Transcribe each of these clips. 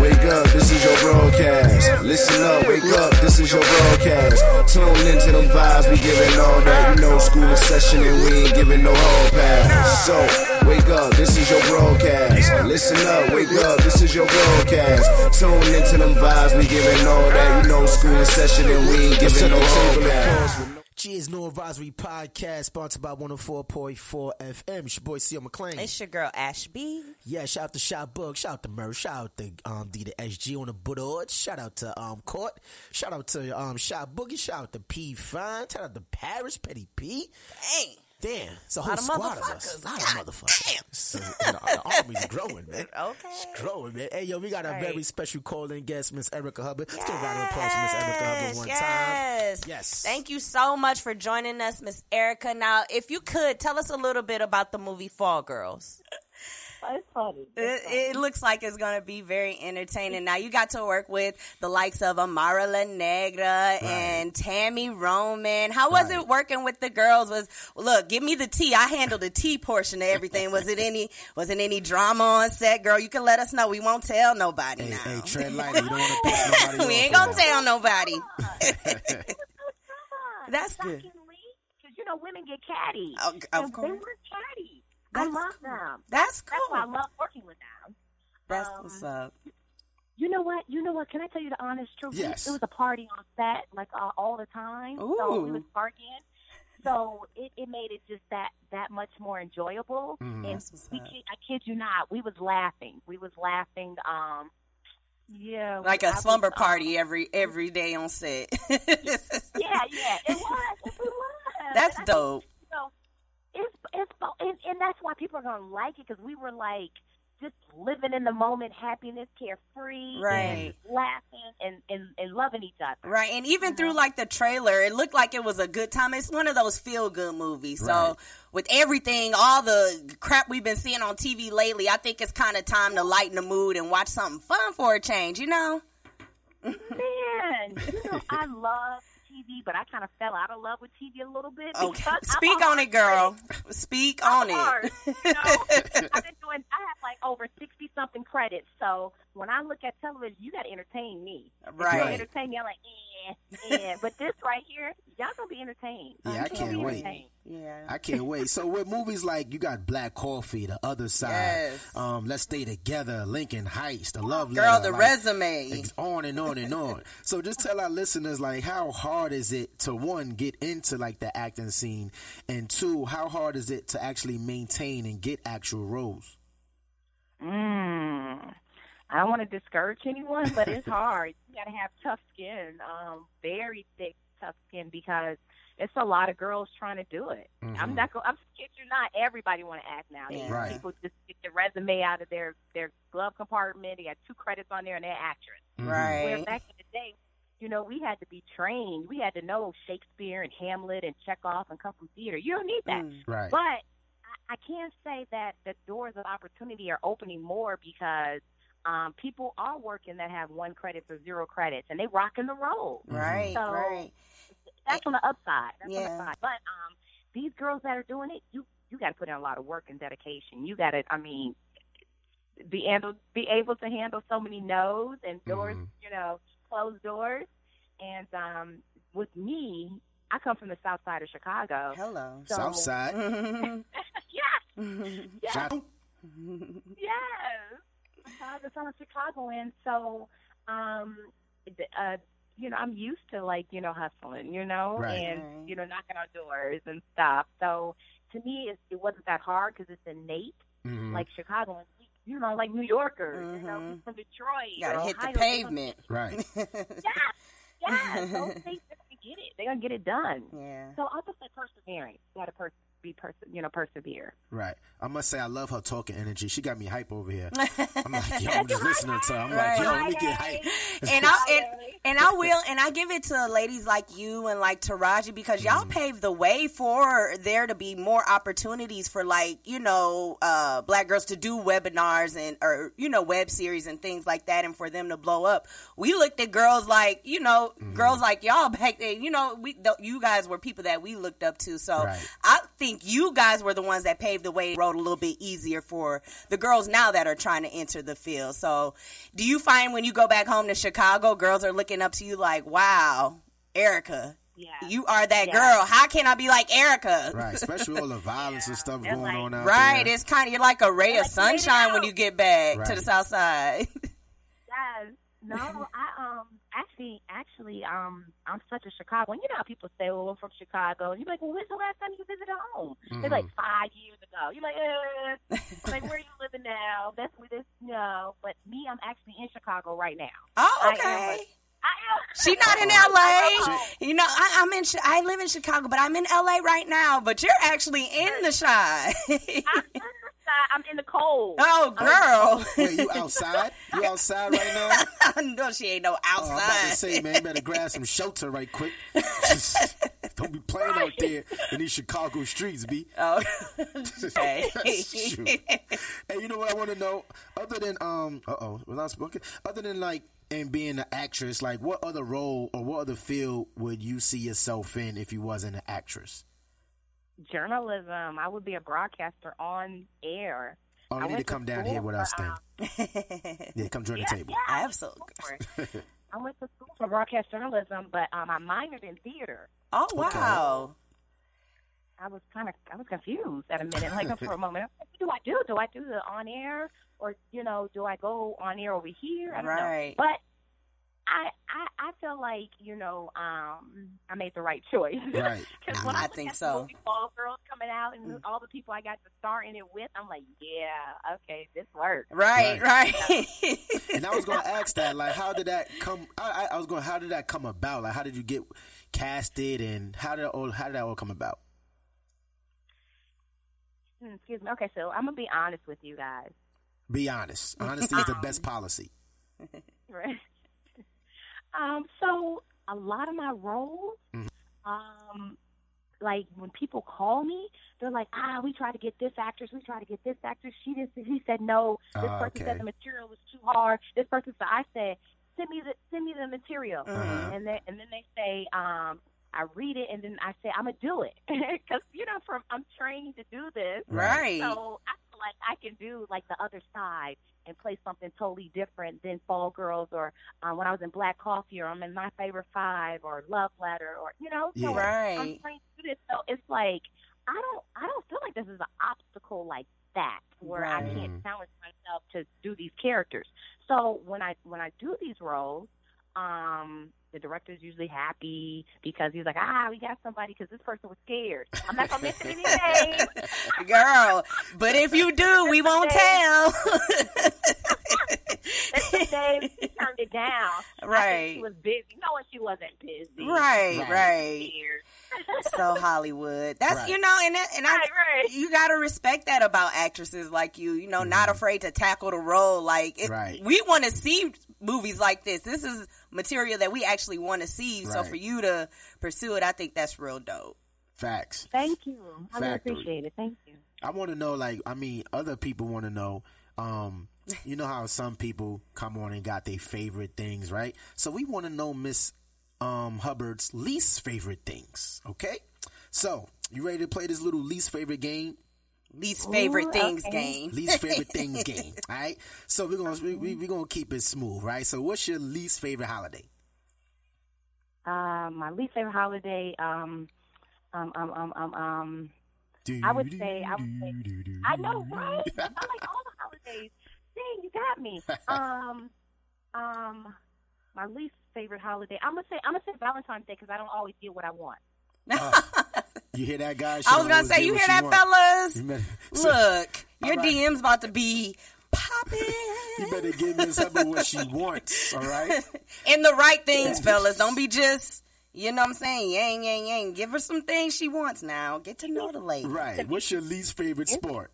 Wake up, this is your broadcast. Listen up, wake up, this is your broadcast. Tune into them vibes, we giving all that. You know, school in session and we ain't giving no hall pass. So, wake up, this is your broadcast. Listen up, wake up, this is your broadcast. Tune into them vibes, we giving all that. You know, school in session and we ain't giving no hall pass. Cheers, No Advisory Podcast, sponsored by 104.4 FM. It's your boy, C.O. McClain. It's your girl Ashby. Yeah, shout out to Shot Book, shout out to Murray, shout out to um, D to SG on the board, shout out to um, Court, shout out to um, Shot Boogie, shout out to P Fine, shout out to Paris, Petty P. Dang. Damn, it's a whole Lot of squad of us. A lot God of motherfuckers. So, you know, the army's growing, man. Okay. It's growing, man. Hey, yo, we got a Right. very special calling guest, Miss Erica Hubbard. Let's give a round of applause for Miss Erica Hubbard one yes. time. Yes. Thank you so much for joining us, Miss Erica. Now, if you could tell us a little bit about the movie Fall Girls. It's funny. It, it looks like it's going to be very entertaining. Now, you got to work with the likes of Amara La Negra and Tami Roman. How was Right. it working with the girls? Was look, give me the tea. I handled the tea portion of everything. Was it any? Was it any drama on set, girl? You can let us know. We won't tell nobody Hey, now. hey, tread lightly. You don't want to piss nobody we ain't gonna tell nobody. That's good. Shockingly, because you know women get catty. Oh, of and course. they were catty. I love cool. them. That's That's why I love working with them. That's um, what's up. You know what? You know what? Can I tell you the honest truth? Yes. It was a party on set, like uh, all the time. Ooh. So we was partying. So it, it made it just that that much more enjoyable. Mhm. And That's we I kid you not, we was laughing. We was laughing. Um, yeah, Like I a was, slumber um, party every every day on set. Yeah, yeah, it was. It was. That's think, dope. It's it's and, and that's why people are gonna like it because we were like just living in the moment, happiness, carefree, Right. and laughing and, and and loving each other. Right, and even through like the trailer, it looked like it was a good time. It's one of those feel good movies. Right. So with everything, all the crap we've been seeing on TV lately, I think it's kind of time to lighten the mood and watch something fun for a change. You know? Man, you know I love TV, but I kind of fell out of love with TV a little bit. Okay, I'm speak on it, girl. Speak on hard. it. You know, I've been doing. I have like over sixty something credits. So when I look at television, you got to entertain me. Right. entertain me. I'm like, eh, But this right here, y'all gonna be entertained. Yeah, I Y'all can't wait. Yeah. I can't wait. So with movies like you got Black Coffee, The Other Side, Yes. um, Let's Stay Together, Lincoln Heights, The Love Girl, Letter, the like, resume. it's on and on and on. so just tell our listeners like how hard is it to one get into like the acting scene, and two, how hard is it to actually maintain and get actual roles? Mm. I don't want to discourage anyone, but it's hard. You got to have tough skin, um, very thick, tough skin, because it's a lot of girls trying to do it. I'm not going. I'm kid you not. Everybody want to act now. Yeah. Right. People just get their resume out of their their glove compartment. They got two credits on there, and they're actress. Where Right. back in the day, you know, we had to be trained. We had to know Shakespeare and Hamlet and Chekhov and come from theater. You don't need that. Mm. Right. But I, I can say that the doors of opportunity are opening more because um, people are working that have one credit or zero credits, and they rocking the role. Right. So- Right. That's on the upside. That's on Yeah. the side. But um, these girls that are doing it, you you got to put in a lot of work and dedication. You got to, I mean, be able be able to handle so many no's and doors, Mhm. you know, closed doors. And um, with me, I come from the south side of Chicago. Hello. So- South Side. yes, yes, yes. Chicago, I'm a Chicagoan, so um, uh, you know, I'm used to like you know hustling, you know, Right. and you know knocking on doors and stuff. So to me, it, it wasn't that hard because it's innate. Mhm. Like Chicagoans, you know, like New Yorkers, you know, Mhm. from Detroit, Gotta or hit the pavement. right. Yes, yes, those states they're gonna get it. They're gonna get it done. Yeah. So I just say perseverance. You gotta pers- be pers- you know, persevere. Right. I must say, I love her talking energy. She got me hype over here. I'm like, yo, I'm just listening to her. I'm like, yo, let me get hype. and I and, and I will and I give it to ladies like you and like Taraji because Mm-hmm. y'all paved the way for there to be more opportunities for like you know uh, black girls to do webinars and or you know web series and things like that and for them to blow up. We looked at girls like you know Mm-hmm. girls like y'all back then. You know we th- you guys were people that we looked up to. So Right. I think you guys were the ones that paved the way, road a little bit easier for the girls now that are trying to enter the field. So, do you find when you go back home to Chicago, girls are looking up to you like, "Wow, Erica, Yeah. you are that Yeah. girl. How can I be like Erica?" Right, especially all the violence and stuff They're going like- on out Right, there. Right, it's kind of you're like a ray of Like, sunshine when you get back to the south side. Yes. No, I um actually actually um I'm such a Chicago. And you know how people say, "Well, I'm from Chicago," and you're like, "Well, when's the last time you visited home?" It's like five years ago. You're like, uh, like where are you living now? That's where this no. But me, I'm actually in Chicago right now. oh, I am okay. I am. She not in LA. You know, I, I'm in. I live in Chicago, but I'm in LA right now. But you're actually in the shy. I'm in the. I'm in the cold. oh, girl. Wait, you outside? You outside right now? no, she ain't no Oh, I'm about to outside. say, man, better grab some shelter right quick. Don't be playing out there in these Chicago streets, B. oh, okay. Shoot. Hey, you know what I want to know? Other than um, uh oh, was I spoken? Other than like and being an actress, like what other role or what other field would you see yourself in if you wasn't an actress? Journalism. I would be a broadcaster on air. Oh, I you need to went to come down here with us then. um, Yeah, come join Yeah, the table. yeah, I went to Absolutely. school for. I went to school for broadcast journalism, but um, I minored in theater. Oh wow. I was kind of I was confused at a minute, like for a moment. What do I do? Do I do the on air, or you know, do I go on air over here? I don't Right. know. But I, I I feel like you know um I made the right choice. Right. 'Cause when I I, think at so. The movie Fall Girls coming out and all the people I got to star in it with, I'm like, yeah, okay, this works. Right, right. And I was going to ask that, like, how did that come? I, I, I was going, how did that come about? Like, how did you get casted, and how did all, how did that all come about? Hmm, Excuse me. Okay, so I'm gonna be honest with you guys. Be honest. Honesty is the best policy. Right. Um, so a lot of my roles, Mhm. um, like when people call me, they're like, ah, we try to get this actress, we try to get this actress. She just he said no. This Ah, person okay. said the material was too hard. This person said I said send me the send me the material, Uh-huh. and then and then they say um. I read it and then I say I'm gonna do it because you know from I'm trained to do this. right. So I feel like I can do like the other side and play something totally different than Fall Girls or uh, when I was in Black Coffee or I'm in My Favorite Five or Love Letter or you know. So Yeah. Right. I'm trained to this. So it's like I don't I don't feel like this is an obstacle like that where I can't challenge myself to do these characters. So when I when I do these roles, um, the director's usually happy because he's like, ah, we got somebody because this person was scared. I'm not gonna mention any names. Girl, but if you do, we won't tell. That's the day she turned it down. I think Right. she was busy, knowing she wasn't busy. right, Right. right. So Hollywood. That's Right. you know, and that, and I Right, right. you gotta respect that about actresses like you. You know, not afraid to tackle the role. Like it, Right. we want to see movies like this. This is material that we actually want to see. So for you to pursue it, I think that's real dope. Facts. Thank you. I really Factory. appreciate it. Thank you. I want to know, like, I mean, other people want to know. Um, you know how some people come on and got their favorite things, right? So we want to know Miss um, Hubbard's least favorite things. Okay, so you ready to play this little least favorite game? Least favorite Ooh, things okay. game. Least favorite things game. All right. So we're gonna we, we, we're gonna keep it smooth, right? So what's your least favorite holiday? Um, my least favorite holiday, um, um, um, um, um, um, I would say- I would say- I know, right? I like all the holidays. Dang, you got me. Um, um, my least favorite holiday. I'm gonna say I'm gonna say Valentine's Day because I don't always get what I want. You hear that, guys? I was gonna say, you hear that, want. fellas? You better, so Look, your All right. DM's about to be popping. you better give Miss Hubbard what she wants. All right. And the right things, fellas. Don't be just, you know what I'm saying? Yang, yang, yang. Give her some things she wants now. Get to know the lady. Right. What's your least favorite sport?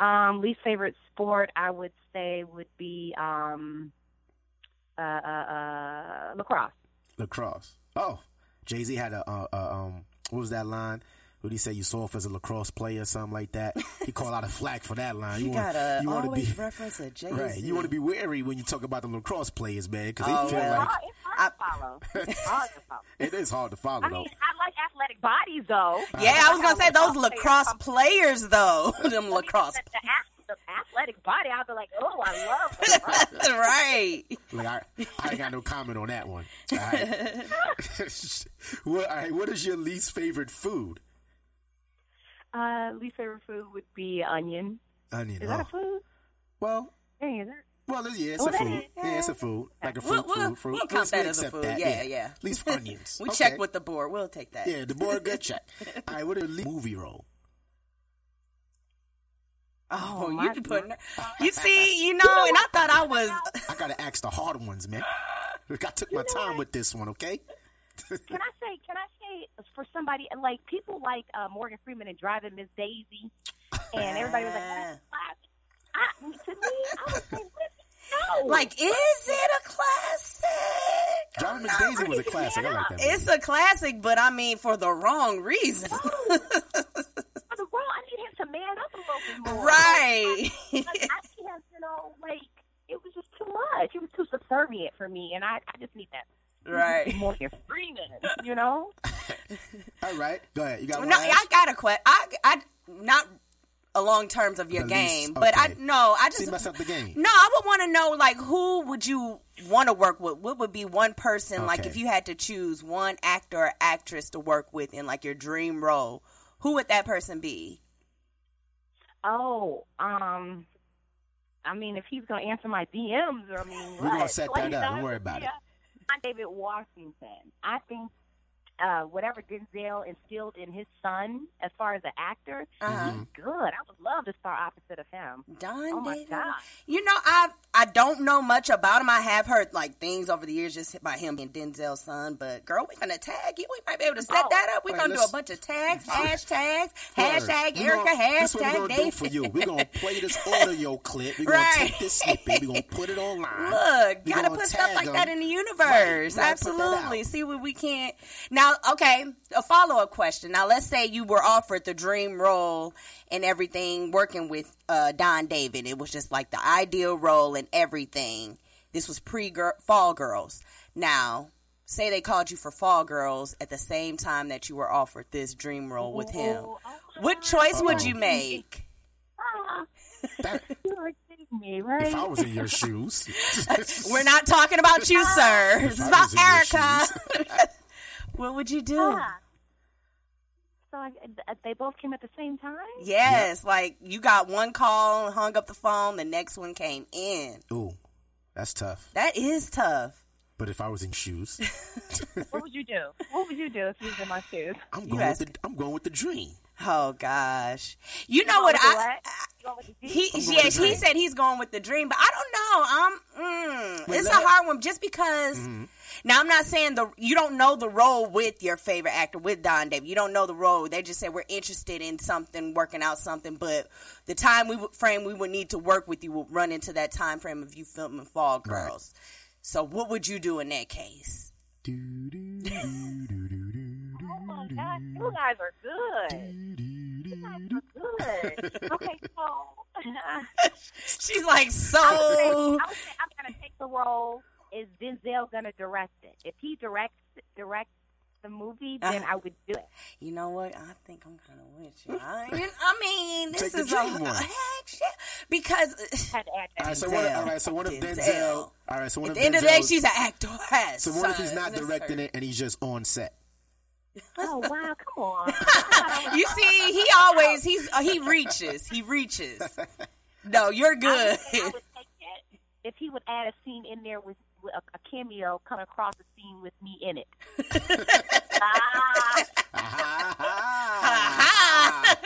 Um, least favorite sport I would say would be um, uh, uh, uh, lacrosse. Lacrosse. Oh, Jay Z had a uh, uh, um. What was that line? What he say? You soft as a lacrosse player, or something like that. He called out a flag for that line. You, wanna- gotta you wanna always be reference a Jay-Z. right. You want to be wary when you talk about the lacrosse players, man, because they Oh, feel well. like it's hard to follow. It's hard to follow. it is hard to follow I though. mean, I like athletic bodies though. Yeah, I was gonna say those lacrosse players. players though. Them lacrosse. The, the, ath- the athletic body, I'll be like, oh, I love lacrosse. right. Like I, I ain't got no comment on that one. All right. what, all right, what is your least favorite food? uh, least favorite food would be onion. Onion. Is that a oh. food? Well, Hey, is that? well, yeah, it's Oh, a food. is- Yeah, it's a food, like a fruit, We'll, we'll, food, fruit. we'll count that as a food. that, Yeah, yeah. At least onions. we Okay. check with the board. We'll take that. Yeah, the board good check. All right, what is your movie role? Oh, Oh, you my be putting. You see, you know, and I thought I was. I gotta ask the hard ones, man. Look, I took my time with this one, okay? Can I say? Can I say for somebody like people like uh, Morgan Freeman and Driving Miss Daisy, and everybody was like, "That's. I, to me, I was like, no. Like, is it a classic? Driving Miss Daisy was a classic. I like that. Movie. It's a classic, but I mean, for the wrong reason. for right. Like, I can't, you know, like it was just too much. It was too subservient for me, and I, I just need that. right. Morgan Freeman, you know. All right, go ahead. You got one? No, last? I got a question. I, I, not along terms of your The least- game, but I okay. no, I See, just mess up the game. no. I would want to know like who would you want to work with? What would be one person like if you had to choose one actor or actress to work with in like your dream role? Who would that person be? Oh, um, I mean, if he's gonna answer my DMs, I mean, We're gonna what? set that up. uh, Don't worry about it. yeah. John David Washington. I think uh, whatever Denzel instilled in his son, as far as an actor, Uh-huh. he's good. I would love to star opposite of him. John Oh my David. God. You know, I I don't know much about him. I have heard like things over the years just about him and Denzel's son. But girl, we're gonna tag you. We might be able to set Oh. that up. We're All right, gonna do a bunch of tags, hashtags, hashtag We Erica, gonna- This what we're hashtag gonna do Dave. for you. We're gonna play this audio clip. We're gonna take this snippet. We're gonna put it online. Look, We gotta put stuff like like 'em. that in the universe. we gotta put that Absolutely. See what we can't. Now, okay, a follow up question. Now, let's say you were offered the dream role and everything, working with uh, John David. It was just like the ideal role and everything. This was pre Fall Girls. Now, say they called you for Fall Girls at the same time that you were offered this dream role with him. What choice would you make? ah, That- you are kidding me, right? if I was in your shoes, We're not talking about you, sir. This is about was in your Erica. what would you do? Ah. So I, uh, they both came at the same time. Yes, like you got one call, hung up the phone, the next one came in. Ooh, that's tough. That is tough. But if I was in shoes, What would you do? What would you do if you was in my shoes? I'm going with the I'm going with the dream. Oh gosh, you know what I? the You going with the D? He I'm yeah, he said he's going with the dream, but I don't know. I'm mm, it's a hard one just because. Mm-hmm. Now I'm not saying the you don't know the role with your favorite actor with John David. You don't know the role. They just said we're interested in something, working out something, but the time we would frame we would need to work with you will run into that time frame of you filming Fall Girls. So what would you do in that case? Do, do, do, do, do, do, Oh my God, you guys are good. do, do, You guys do. are good. Okay, so She's like, so. I would say I'm gonna take the role. Is Denzel gonna direct it? If he directs directs the movie, then Uh-huh. I would do it. You know what? I think I'm kind of with you. I, I mean, this Take is dream a one. heck shit because to add that. All right, so Denzel. what? All right, so what if Denzel. Denzel? All right, so what at if the end of the day, she's an actor. So what if he's not directing it and he's just on set? Oh wow, come on. You see, he always he's uh, he reaches, he reaches. No, you're good. I would take it if he would add a scene in there with, with a, a cameo come across a scene with me in it. ah,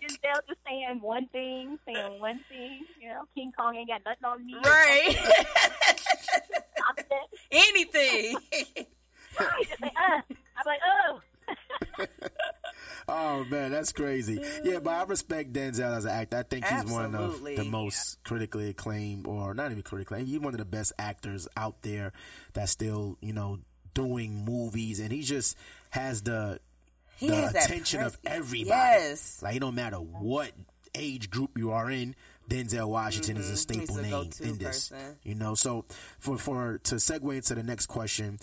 Denzel just saying one thing, saying one thing. You know, King Kong ain't got nothing on me. right? Anything. He just say, uh. I'm like, oh. Oh man, that's crazy. Yeah, but I respect Denzel as an actor. I think he's one of the most critically acclaimed, or not even critically, acclaimed. he's one of the best actors out there that's still, you know, doing movies, and he just has the He the has attention of everybody. Yes. Like it don't matter what age group you are in, Denzel Washington is a staple Mm-hmm. He's the name in this. person. You know, so for for to segue into the next question,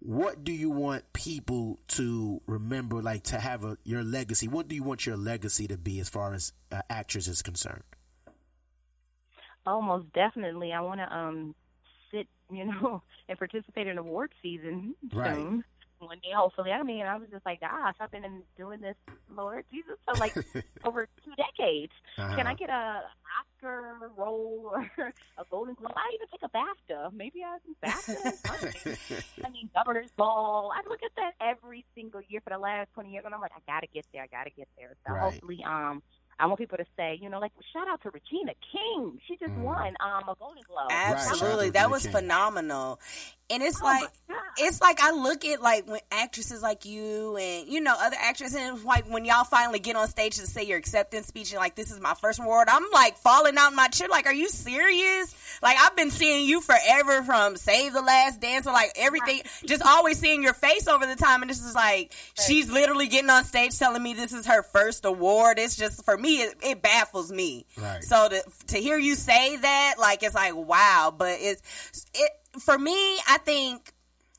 what do you want people to remember, like to have a your legacy? What do you want your legacy to be as far as uh, actress is concerned? Oh, most definitely. I want to um sit, you know, and participate in award season Right. soon. One day, hopefully. I mean, I was just like, gosh, I've been doing this, Lord Jesus, for like over two decades. Can I Uh-huh. get a Oscar role or a Golden Globe? I even take a BAFTA. Maybe I do BAFTA. I mean, Governor's Ball. I look at that every single year for the last twenty years, and I'm like, I gotta get there. I gotta get there. So Right. hopefully, um, I want people to say, you know, like shout out to Regina King. She just won um a Golden Globe. Mm. Right, Absolutely, that was King. phenomenal. And it's Oh like it's like I look at like when actresses like you and you know other actresses and like when y'all finally get on stage to say your acceptance speech and like this is my first award, I'm like falling out my chair. Like, are you serious? Like I've been seeing you forever from Save the Last Dance or like everything, just always seeing your face over the time. And this is like she's literally getting on stage telling me this is her first award. It's just for me, it, it baffles me. Right. So to to hear you say that, like it's like wow. But it's it for me. I think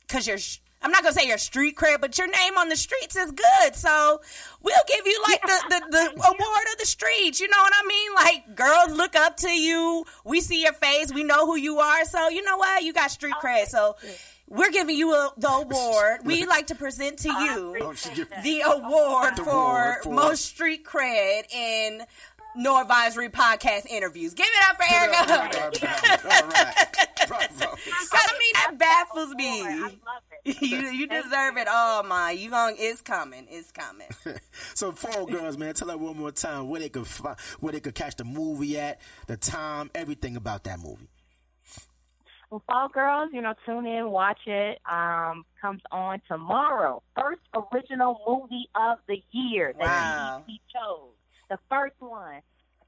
because you're. sh- I'm not gonna say your street cred, but your name on the streets is good. So we'll give you like the, the, the award of the streets. You know what I mean? Like girls look up to you. We see your face. We know who you are. So you know what? You got street cred. So we're giving you a, the award. We like to present to you Oh, she get- the award for, award for- most street cred in no advisory podcast interviews. Give it up for Erica. All right, all right. Bravo. I mean, that baffles me. I love it. you you deserve it. Oh my, you going it's coming. It's coming. So, Fall Girls, man, tell her one more time where they could fi- where they could catch the movie at, the time, everything about that movie. Well, Fall Girls, you know, tune in, watch it. Um, comes on tomorrow. First original movie of the year that Wow. BET chose. The first one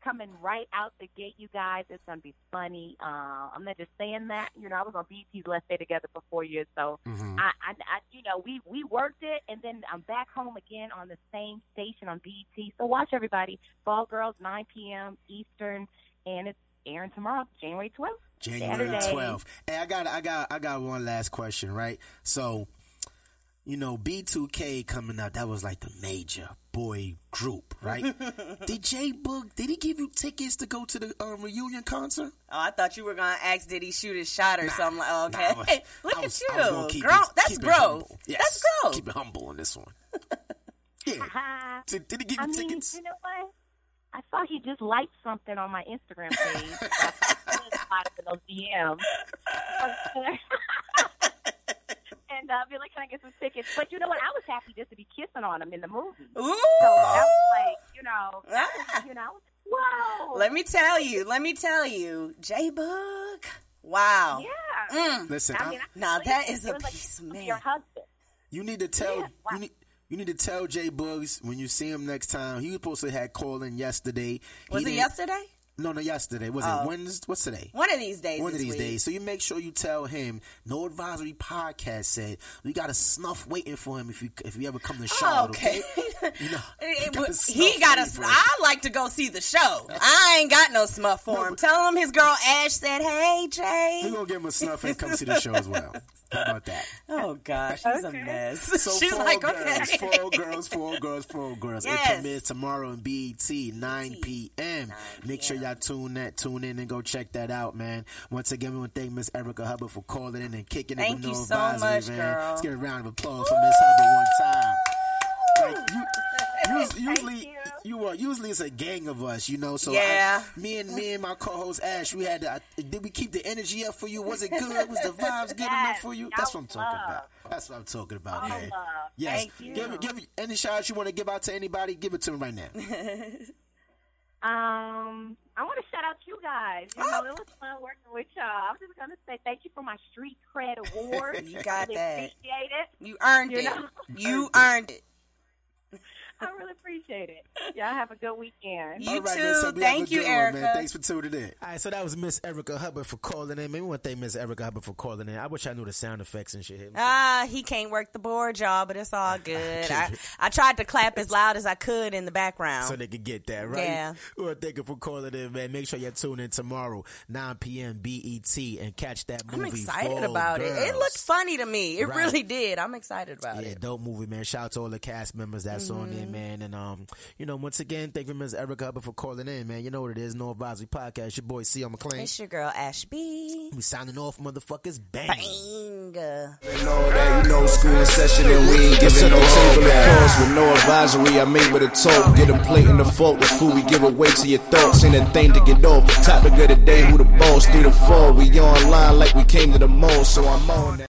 coming right out the gate, you guys. It's gonna be funny. Uh, I'm not just saying that. You know, I was on BET's Let's Stay Together for four years, so Mhm. I, I, I, you know, we we worked it, and then I'm back home again on the same station on BT. So watch everybody. Fall Girls, 9 p.m. Eastern, and it's airing tomorrow, January 12th. January Saturday. 12th. Hey, I got, I got, I got one last question, right? So, you know, B2K coming out, that was like the major boy group, right? did J Boog, did he give you tickets to go to the um, reunion concert? Oh, I thought you were gonna ask, did he shoot his shot or something? Like, okay, I was- look I at was- I was gonna you, keep Grow- it- That's keep it Yes, That's growth. Keep it humble on this one. yeah. Uh, Did, did he give you I mean, tickets? you know what? I saw he just liked something on my Instagram page. I slide up in those DMs. And uh, be like, can I get some tickets? But you know what? I was happy just to be kissing on him in the movie. Ooh. So that was like, you know, that was, you know, wow. Let me tell you. Let me tell you, J Boog. Wow. yeah. Mm. Listen, I mean, I Now that is a was like piece of man. Your husband. You need to tell Yeah, wow. you need you need to tell J Boogs when you see him next time. He was supposed to have called in yesterday. Was He it yesterday? No, no, yesterday. Was Oh. it Wednesday? What's today? One of these days. One of these week. days. So you make sure you tell him. No advisory podcast said we got a snuff waiting for him if you if you ever come to Charlotte. Oh, okay. Okay. You know, It- got a it- snuff he got a. waiting for him. I like to go see the show. I ain't got no smuff for him. Tell him his girl Ash said, "Hey Jay." We gonna give him a snuff and come see the show as well. How about that? Oh gosh, she's a mess. So she's four like, girls, okay. four girls, four girls, four girls. Yes. It premieres tomorrow in BET, 9 p.m. Make sure y'all tune that, tune in and go check that out, man. Once again, we want to thank Miss Erica Hubbard for calling in and kicking Thank it with you no so advisory, much, man. girl. Let's get a round of applause for Miss Hubbard one time. Like, you, us- usually, you. you are usually it's a gang of us, you know. So Yeah. I, me and me and my co-host Ash, we had to. I, did we keep the energy up for you? Was it good? Was the vibes good enough for you? That's what I'm talking love. about. That's what I'm talking about, All man. love. Yes. Thank you. Give, give any shout outs you want to give out to anybody, give it to them right now. Um, I want to shout out to you guys. You Oh. know, it was fun working with y'all. I'm just gonna say thank you for my street cred award. You got really that. Appreciate it. You earned You it. know? You earned it. I really appreciate it. Y'all have a good weekend. You All right, too. man, so Thank you, good one, Erica. man. Thanks for tuning in. All right, so that was Miss Erica Hubbard for calling in. Maybe one thank Miss Erica Hubbard for calling in. I wish I knew the sound effects and shit. Hit me. Ah, he can't work the board, y'all, but it's all good. I, I tried to clap as loud as I could in the background. so they could get that right. Yeah. Well, thank you for calling in, man. Make sure you tune in tomorrow, 9 p.m. BET, and catch that movie. I'm excited Fall about it. It Girls. looked funny to me. It Right. really did. I'm excited about Yeah, it. Mm-hmm. dope movie, man. Shout out to all the cast members that's on there, man. And um, you know, once again, thank you, Miss Erica Hubbard, for calling in, man. You know what it is, No Advisory Podcast. Your boy C. McLean. It's your girl Ashby. We signing off, motherfuckers. Bang. Bang. You know that, you know, school session and we ain't giving no table of course with no advisory. I'm with a talk, get a plate in the fork. The food we give away to your thoughts ain't a thing to get off. Topic of the day, who the boss? Three to four. We online like we came to the mall, so I'm on that.